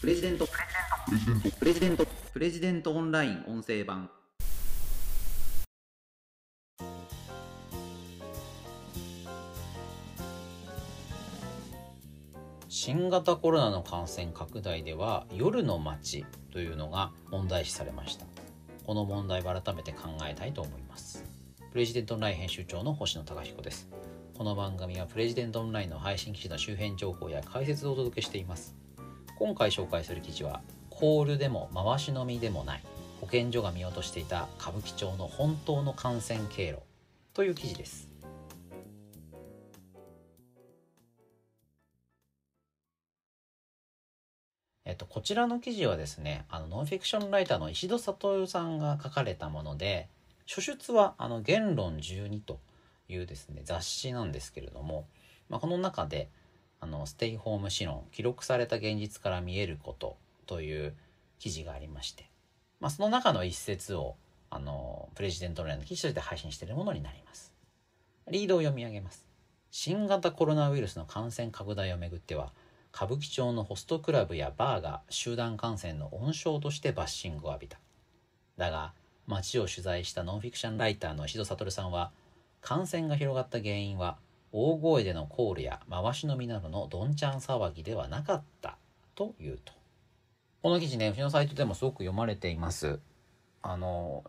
プレジデント。プレジデント。プレジデントオンライン音声版。新型コロナの感染拡大では夜の街というのが問題視されました。この問題を改めて考えたいと思います。プレジデントオンライン編集長の星野貴彦です。この番組はプレジデントオンラインの配信記事の周辺情報や解説をお届けしています。今回紹介する記事はコールでも回し飲みでもない保健所が見落としていた歌舞伎町の本当の感染経路という記事です。えっと、こちらの記事はですね、あの、ノンフィクションライターの石戸悟さんが書かれたもので、書出は、あの、言論12というですね、雑誌なんですけれども、まあ、この中で、あの、ステイホーム思論、記録された現実から見えることという記事がありまして、まあ、その中の一節を、あの、プレジデントラインの記事として配信しているものになります。リードを読み上げます。新型コロナウイルスの感染拡大をめぐっては、歌舞伎町のホストクラブやバーが集団感染の温床としてバッシングを浴びた。だが、街を取材したノンフィクションライターの石戸悟さんは、感染が広がった原因は、大声でのコールや回し飲みなどのどんちゃん騒ぎではなかったというと。この記事ね、うちのサイトでもすごく読まれています。あの、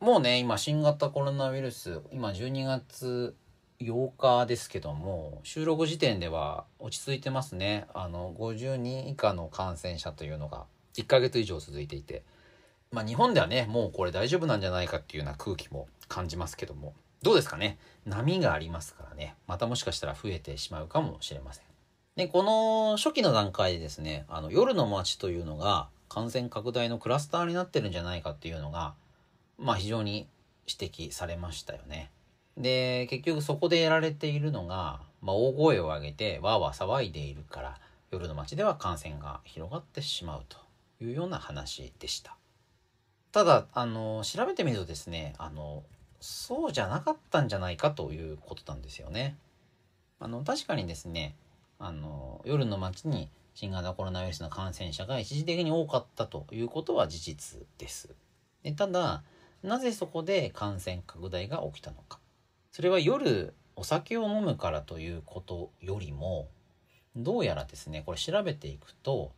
もうね、今新型コロナウイルス、今12月8日ですけども、収録時点では落ち着いてますね。あの、50人以下の感染者というのが1ヶ月以上続いていて、まあ日本ではね、もうこれ大丈夫なんじゃないかっていうような空気も感じますけども、どうですかね？波がありますからね、またもしかしたら増えてしまうかもしれません。で、この初期の段階でですね、あの、夜の街というのが感染拡大のクラスターになってるんじゃないかっていうのが、まあ非常に指摘されましたよね。で、結局そこでやられているのが、まあ、大声を上げてわーわー騒いでいるから、夜の街では感染が広がってしまうというような話でした。ただ、あの、調べてみるとですね、あの、そうじゃなかったんじゃないかということなんですよね。あの、確かにですね、あの、夜の街に新型コロナウイルスの感染者が一時的に多かったということは事実です。でただ、なぜそこで感染拡大が起きたのか。それは夜お酒を飲むからということよりも、どうやらですね、これ調べていくと、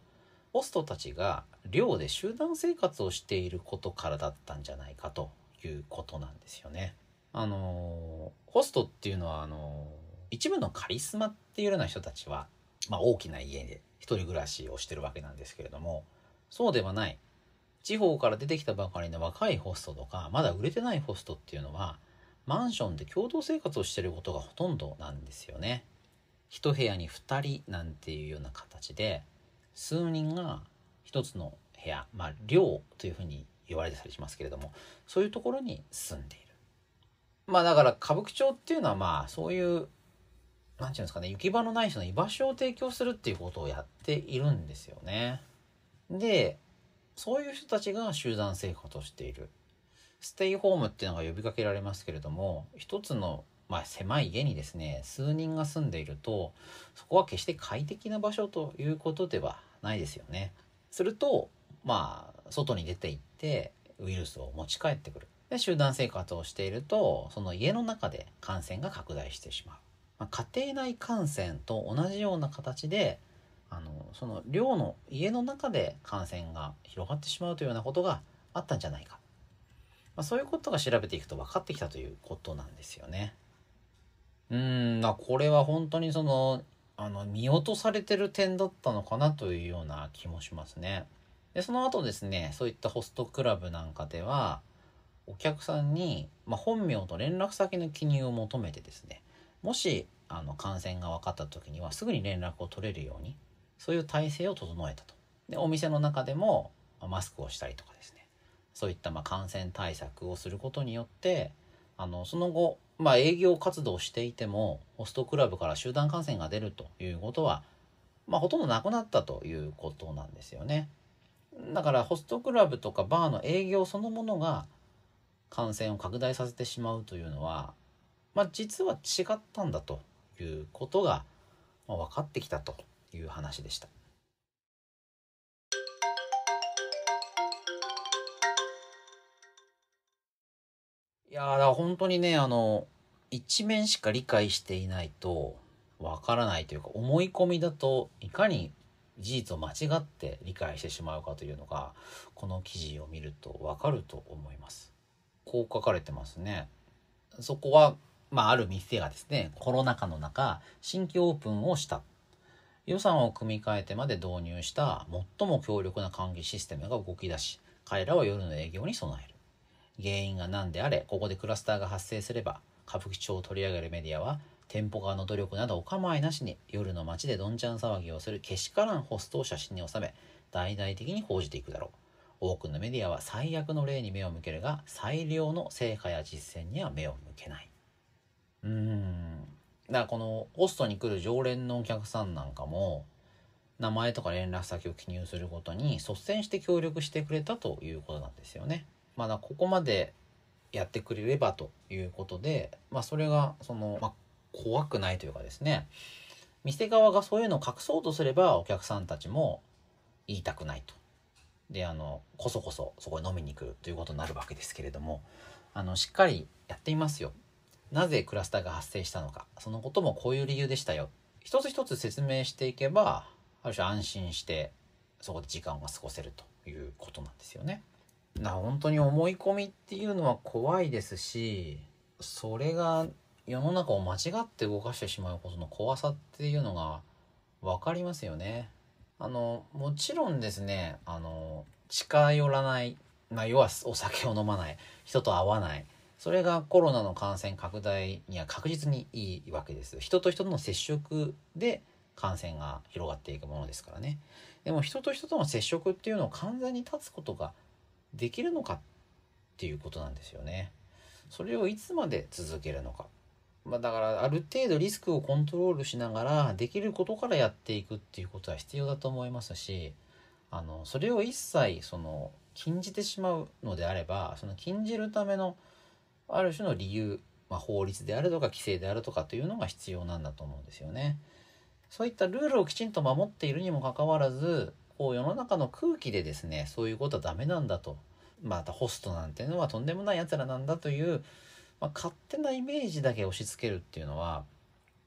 ホストたちが寮で集団生活をしていることからだったんじゃないかということなんですよね。あの、ホストっていうのは、あの、一部のカリスマっていうような人たちは、まあ大きな家で一人暮らしをしてるわけなんですけれども、そうではない。地方から出てきたばかりの若いホストとか、まだ売れてないホストっていうのは、マンションで共同生活をしてることがほとんどなんですよね。一部屋に2人なんていうような形で、数人が一つの部屋、まあ寮というふうに言われてたりしますけれども、そういうところに住んでいる。まあだから歌舞伎町っていうのはまあそういう、なんていうんですかね、行き場のない人の居場所を提供するっていうことをやっているんですよね。で、そういう人たちが集団生活をしている。ステイホームっていうのが呼びかけられますけれども、一つの、まあ、狭い家にですね、数人が住んでいると、そこは決して快適な場所ということではないですよね。すると、まあ、外に出て行って、ウイルスを持ち帰ってくる。で、集団生活をしていると、その家の中で感染が拡大してしまう。まあ、家庭内感染と同じような形で、あの、その寮の家の中で感染が広がってしまうというようなことがあったんじゃないか。まあ、そういうことが調べていくと分かってきたということなんですよね。うん、まあ、これは本当にその、あの、見落とされてる点だったのかなというような気もしますね。で、その後ですね、そういったホストクラブなんかでは、お客さんに、まあ、本名と連絡先の記入を求めてですね、もし、あの、感染が分かった時にはすぐに連絡を取れるように、そういう体制を整えたと。で、お店の中でも、マスクをしたりとかですね、そういったま感染対策をすることによってあのその後、まあ、営業活動をしていてもホストクラブから集団感染が出るということは、まあ、ほとんどなくなったということなんですよね。だからホストクラブとかバーの営業そのものが感染を拡大させてしまうというのは、まあ、実は違ったんだということが、まあ、分かってきたという話でした。いやだ本当にねあの一面しか理解していないとわからないというか思い込みだといかに事実を間違って理解してしまうかというのがこの記事を見るとわかると思います。こう書かれてますね。そこは、まあ、ある店がですねコロナ禍の中新規オープンをした予算を組み替えてまで導入した最も強力な換気システムが動き出し彼らは夜の営業に備える原因が何であれここでクラスターが発生すれば歌舞伎町を取り上げるメディアは店舗側の努力などお構いなしに夜の街でどんちゃん騒ぎをするけしからんホストを写真に収め大々的に報じていくだろう。多くのメディアは最悪の例に目を向けるが最良の成果や実践には目を向けない。うーん。だからこのホストに来る常連のお客さんなんかも名前とか連絡先を記入することに率先して協力してくれたということなんですよね。まだここまでやってくれればということで、まあ、それがその、まあ、怖くないというかですね店側がそういうのを隠そうとすればお客さんたちも言いたくないと。であのこそこそそこに飲みに来るということになるわけですけれどもあのしっかりやっていますよ。なぜクラスターが発生したのかそのこともこういう理由でしたよ一つ一つ説明していけばある種安心してそこで時間を過ごせるということなんですよね。な本当に思い込みっていうのは怖いですしそれが世の中を間違って動かしてしまうことの怖さっていうのが分かりますよね。あのもちろんですねあの近寄らない、まあ、要はお酒を飲まない人と会わないそれがコロナの感染拡大には確実にいいわけです。人と人との接触で感染が広がっていくものですからね。でも人と人との接触っていうのを完全に断つことができるのかっていうことなんですよね。それをいつまで続けるのか。まあ、だからある程度リスクをコントロールしながらできることからやっていくっていうことは必要だと思いますしあのそれを一切その禁じてしまうのであればその禁じるためのある種の理由、まあ、法律であるとか規制であるとかというのが必要なんだと思うんですよね。そういったルールをきちんと守っているにもかかわらずこう世の中の空気でですねそういうことはダメなんだとまたホストなんていうのはとんでもないやつらなんだというまあ、勝手なイメージだけ押し付けるっていうのは、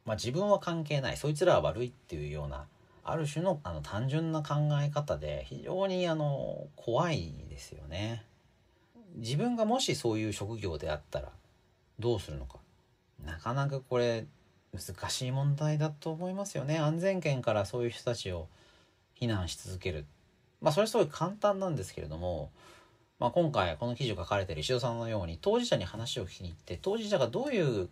まあ、自分は関係ない。そいつらは悪いっていうようなある種のあの単純な考え方で非常にあの怖いですよね。自分がもしそういう職業であったらどうするのか。なかなかこれ難しい問題だと思いますよね。安全圏からそういう人たちを避難し続ける。まあそれはすごい簡単なんですけれどもまあ、今回この記事を書かれている石戸さんのように当事者に話を聞きに行って当事者がどういう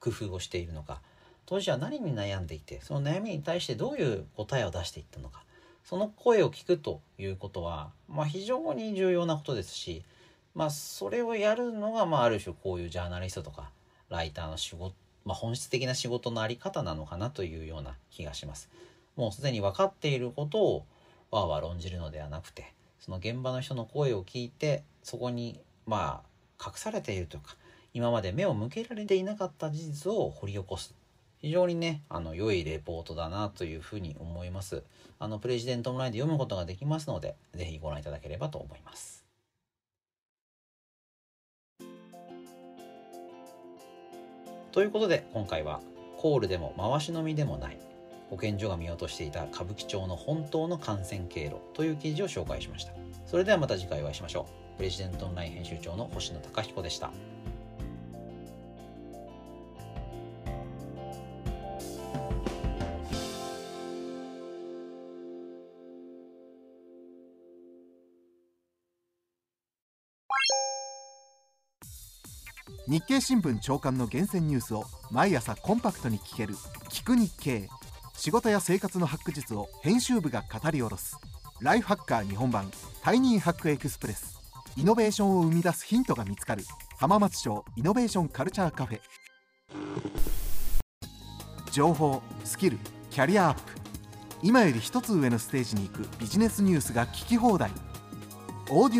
工夫をしているのか当事者は何に悩んでいてその悩みに対してどういう答えを出していったのかその声を聞くということは、まあ、非常に重要なことですし、まあ、それをやるのが、まあ、ある種こういうジャーナリストとかライターの仕事、まあ、本質的な仕事の在り方なのかなというような気がします。もうすでに分かっていることをわーわー論じるのではなくてその現場の人の声を聞いてそこにまあ隠されているというか今まで目を向けられていなかった事実を掘り起こす。非常にねあの良いレポートだなというふうに思います。あのプレジデントオンラインで読むことができますので是非ご覧いただければと思います。ということで今回はコールでも回し飲みでもない保健所が見落としていた歌舞伎町の本当の感染経路という記事を紹介しました。それではまた次回お会いしましょう。プレジデントオンライン編集長の星野貴彦でした。日経新聞朝刊の厳選ニュースを毎朝コンパクトに聞ける「聴く日経」仕事や生活のハック術を編集部が語り下ろす。ライフハッカー日本版タイニーハックエクスプレス。イノベーションを生み出すヒントが見つかる浜松町イノベーションカルチャーカフェ。情報スキルキャリアアップ。今より一つ上のステージに行くビジネスニュースが聞き放題。オ